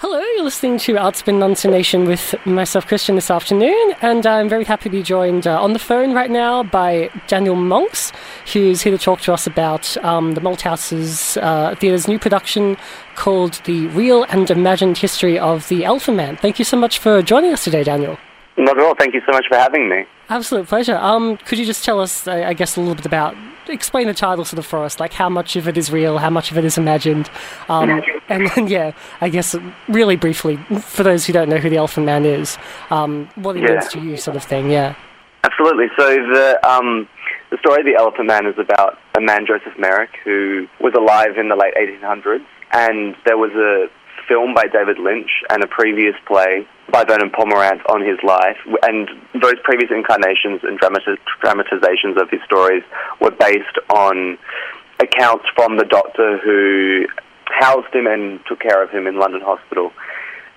Hello, you're listening to Artspin Nation with myself, Christian, this afternoon, and I'm very happy to be joined uh, on the phone right now by Daniel Monks, who's here to talk to us about um, the Malthouse's uh, Theatre's new production called The Real and Imagined History of the Elephant Man. Thank you so much for joining us today, Daniel. Not at all. Thank you so much for having me. Absolute pleasure. Um, could you just tell us, I guess, a little bit about, explain the title sort of for us, like how much of it is real, how much of it is imagined, um, and then yeah, I guess really briefly for those who don't know who the Elephant Man is, um, what it Yeah. means to you, sort of thing. Yeah. Absolutely. So the um, the story of the Elephant Man is about a man, Joseph Merrick, who was alive in the late 1800s, and there was a film by David Lynch and a previous play by Vernon Pomerance on his life, and those previous incarnations and dramati- dramatizations of his stories were based on accounts from the doctor who housed him and took care of him in London Hospital.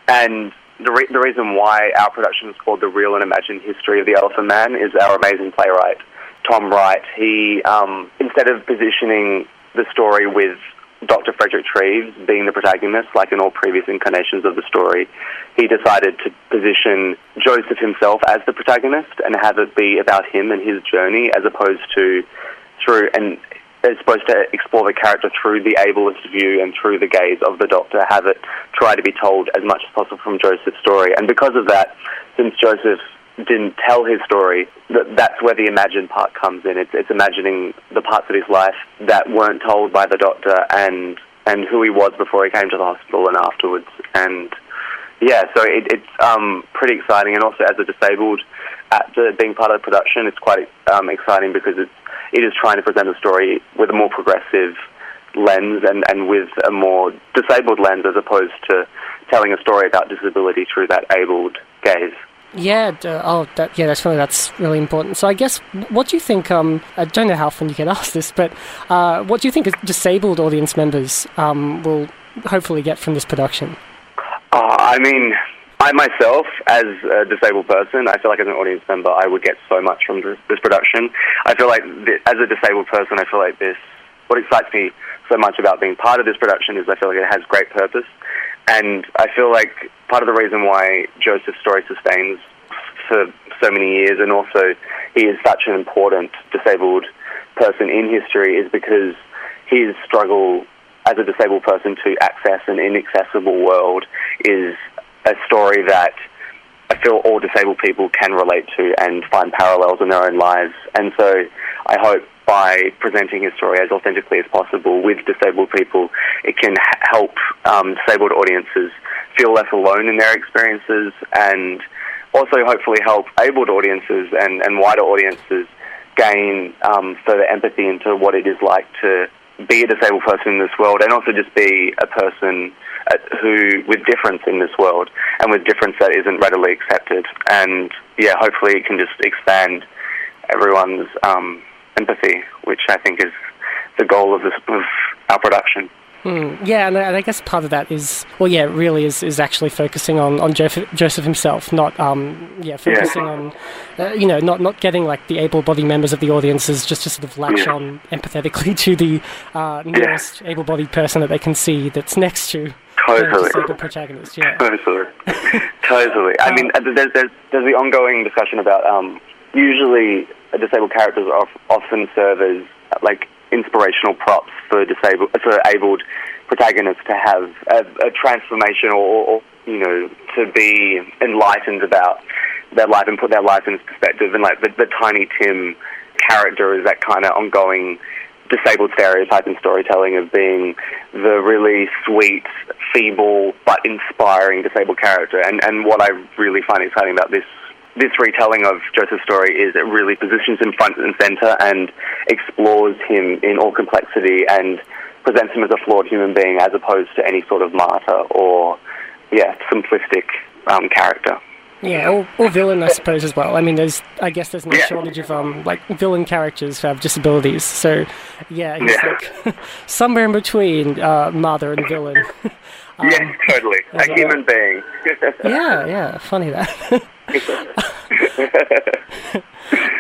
And the, re- the reason why our production is called The Real and Imagined History of the Elephant Man is our amazing playwright, Tom Wright. He, um, instead of positioning the story with Dr. Frederick Treves being the protagonist, like in all previous incarnations of the story, he decided to position Joseph himself as the protagonist and have it be about him and his journey as opposed to through and is supposed to explore the character through the ableist view and through the gaze of the doctor, have it try to be told as much as possible from Joseph's story. And because of that, since Joseph didn't tell his story, that that's where the imagined part comes in. It's, it's imagining the parts of his life that weren't told by the doctor and and who he was before he came to the hospital and afterwards. And yeah, so it, it's um, pretty exciting. And also, as a disabled actor being part of the production, it's quite um, exciting because it's it is trying to present a story with a more progressive lens and, and with a more disabled lens as opposed to telling a story about disability through that abled gaze. Yeah, d- oh, that, yeah, that's funny. That's really important. So, I guess, what do you think? Um, I don't know how often you get asked this, but uh, what do you think disabled audience members um, will hopefully get from this production? Uh, I mean, I myself, as a disabled person, I feel like as an audience member, I would get so much from this, this production. I feel like, th- as a disabled person, I feel like this, what excites me so much about being part of this production is I feel like it has great purpose. And I feel like part of the reason why Joseph's story sustains for so many years and also he is such an important disabled person in history is because his struggle as a disabled person to access an inaccessible world is a story that I feel all disabled people can relate to and find parallels in their own lives. And so I hope by presenting his story as authentically as possible with disabled people, it can help um, disabled audiences feel less alone in their experiences and also hopefully help abled audiences and, and wider audiences gain um, further empathy into what it is like to be a disabled person in this world and also just be a person uh, who with difference in this world and with difference that isn't readily accepted. And yeah hopefully it can just expand everyone's um, empathy which I think is the goal of this of our production Hmm. Yeah, and I, and I guess part of that is, well, yeah, really is, is actually focusing on, on Joseph, Joseph himself, not, um, yeah, focusing on, uh, you know, not, not getting like the able-bodied members of the audiences just to sort of latch Yeah. on empathetically to the uh, nearest able-bodied person that they can see that's next to the totally disabled protagonist. Yeah. Totally. totally. I mean, uh, there's, there's, there's the ongoing discussion about um, usually disabled characters of, often serve as like inspirational props for disabled for abled protagonists to have a, a transformation or, or, you know, to be enlightened about their life and put their life in perspective. And like the, the Tiny Tim character is that kind of ongoing disabled stereotype in storytelling of being the really sweet, feeble but inspiring disabled character. And and what I really find exciting about this this retelling of Joseph's story is it really positions him front and center and explores him in all complexity and presents him as a flawed human being as opposed to any sort of martyr or yeah simplistic um, character. Yeah, or, or villain, I suppose, as well. I mean, there's, I guess there's no Yeah. shortage of, um, like, villain characters who have disabilities. So, yeah, he's Yeah. like somewhere in between uh, mother and villain. Um, yeah, totally. a- human being. yeah, yeah, funny that.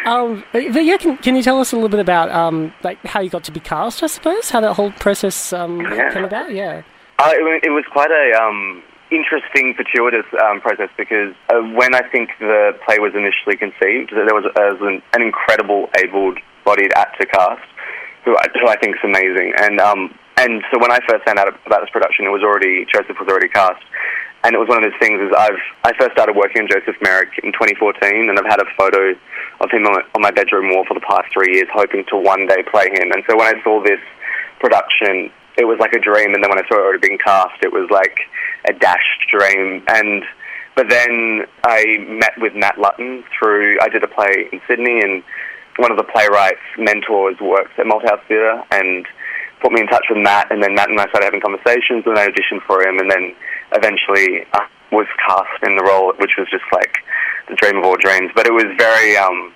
Um, but yeah, can, can you tell us a little bit about um, like how you got to be cast? I suppose how that whole process um, Yeah. came about. Yeah. Uh, it, it was quite a um, interesting, fortuitous um, process because uh, when I think the play was initially conceived, there was, uh, was an, an, incredible able-bodied actor cast who I, who I think is amazing. And um, and so when I first found out about this production, it was already Joseph was already cast. And it was one of those things. Is I've I first started working on Joseph Merrick in 2014, and I've had a photo of him on, on my bedroom wall for the past three years, hoping to one day play him. And so when I saw this production, it was like a dream. And then when I saw it already being cast, it was like a dashed dream. And but then I met with Matt Lutton through. I did a play in Sydney, and one of the playwrights' mentors works at Malthouse Theatre, and put me in touch with Matt. And then Matt and I started having conversations, and I auditioned for him, and then eventually uh, was cast in the role, which was just like the dream of all dreams. But it was very. Um,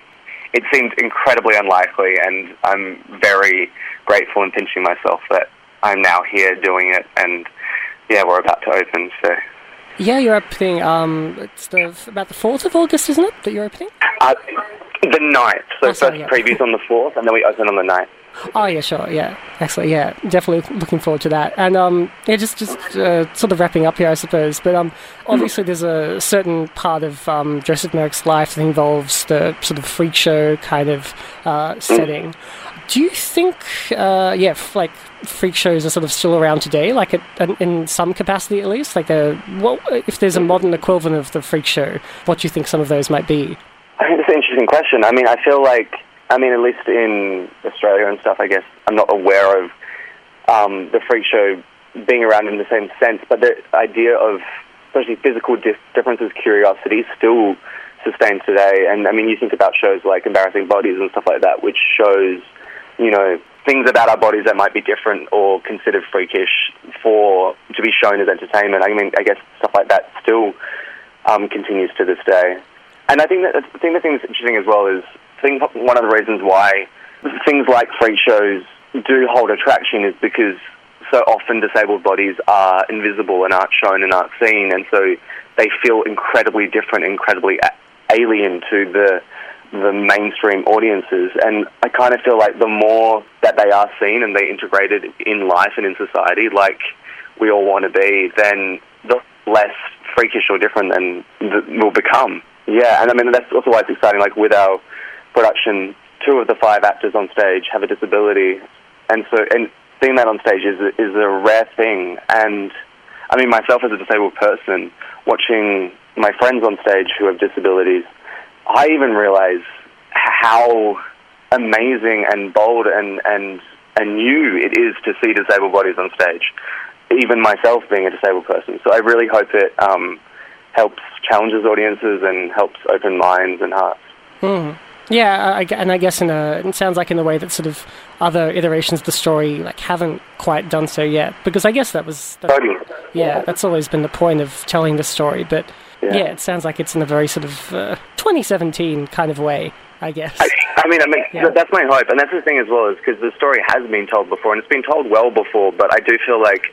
it seemed incredibly unlikely, and I'm very grateful and pinching myself that I'm now here doing it, and yeah, we're about to open. So. Yeah, you're opening. Um, it's the, about the fourth of August, isn't it? That you're opening. Uh, the ninth. So oh, sorry, first yeah. previews on the fourth, and then we open on the ninth. Oh yeah, sure, yeah, excellent, yeah, definitely looking forward to that. And um, yeah, just just uh, sort of wrapping up here, I suppose. But um, obviously there's a certain part of um, Joseph Merrick's life that involves the sort of freak show kind of uh, setting. Do you think, uh, yeah, like freak shows are sort of still around today, like in some capacity at least? Like, a, what if there's a modern equivalent of the freak show? What do you think some of those might be? I think it's an interesting question. I mean, I feel like, I mean, at least in Australia and stuff, I guess I'm not aware of um, the freak show being around in the same sense, but the idea of especially physical dif- differences, curiosity, still sustains today. And I mean, you think about shows like Embarrassing Bodies and stuff like that, which shows you know, things about our bodies that might be different or considered freakish for to be shown as entertainment. I mean, I guess stuff like that still um, continues to this day. And I think that I think the thing that's interesting as well is think one of the reasons why things like freak shows do hold attraction is because so often disabled bodies are invisible and aren't shown and aren't seen, and so they feel incredibly different, incredibly alien to the the mainstream audiences. And I kind of feel like the more that they are seen and they integrated in life and in society, like we all want to be, then the less freakish or different than we'll become. Yeah, and I mean that's also why it's exciting. Like with our production, two of the five actors on stage have a disability, and so and seeing that on stage is is a rare thing. And I mean, myself as a disabled person, watching my friends on stage who have disabilities I even realize how amazing and bold and, and, and new it is to see disabled bodies on stage, even myself being a disabled person. So I really hope it um, helps challenges audiences and helps open minds and hearts. Mm. Yeah, I, and I guess in a, it sounds like in a way that sort of other iterations of the story like haven't quite done so yet. Because I guess that was, that, totally. yeah, that's always been the point of telling the story. But yeah. yeah, it sounds like it's in a very sort of uh, 2017 kind of way, I guess. I, I mean, I mean yeah. that's my hope, and that's the thing as well, is because the story has been told before, and it's been told well before. But I do feel like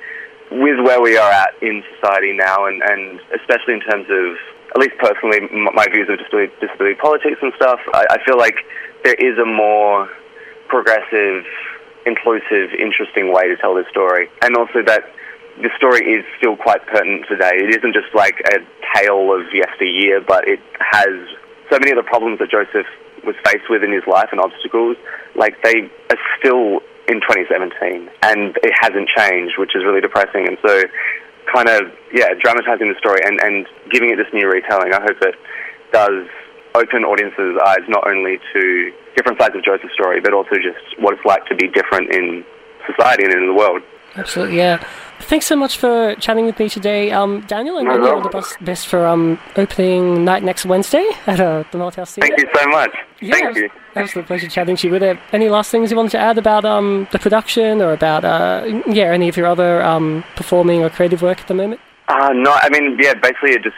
with where we are at in society now, and, and especially in terms of at least personally, my views of disability, disability politics and stuff, I, I feel like there is a more progressive, inclusive, interesting way to tell this story, and also that the story is still quite pertinent today. It isn't just like a tale of yesteryear, but it has so many of the problems that Joseph was faced with in his life and obstacles, like they are still in 2017, and it hasn't changed, which is really depressing. And so, kind of, yeah, dramatizing the story and, and giving it this new retelling, I hope it does open audiences' eyes not only to different sides of Joseph's story, but also just what it's like to be different in society and in the world. Absolutely, yeah. Thanks so much for chatting with me today, um, Daniel, and no, all the best, best for um, opening night next Wednesday at uh, the Malthouse Theatre. Thank you so much. Yeah, Thank you. Absolute pleasure chatting to you. Were there any last things you wanted to add about um, the production or about uh, yeah any of your other um, performing or creative work at the moment? Uh, no, I mean yeah, basically it just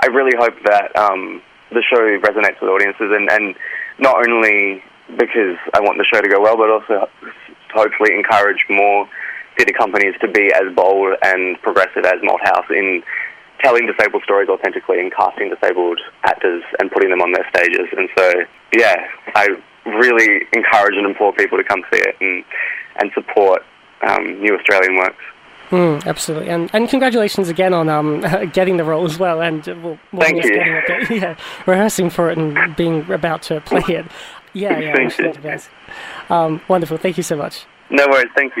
I really hope that um, the show resonates with audiences and, and not only because I want the show to go well, but also hopefully encourage more theatre companies to be as bold and progressive as Malthouse in telling disabled stories authentically and casting disabled actors and putting them on their stages. And so, yeah, I really encourage and implore people to come see it and, and support um, new Australian works. Mm, absolutely, and and congratulations again on um getting the role as well, and uh, well, Thank you. getting it, yeah, rehearsing for it and being about to play it. Yeah, yeah, Thank you all you. the best. Um, wonderful. Thank you so much. No worries. Thank you.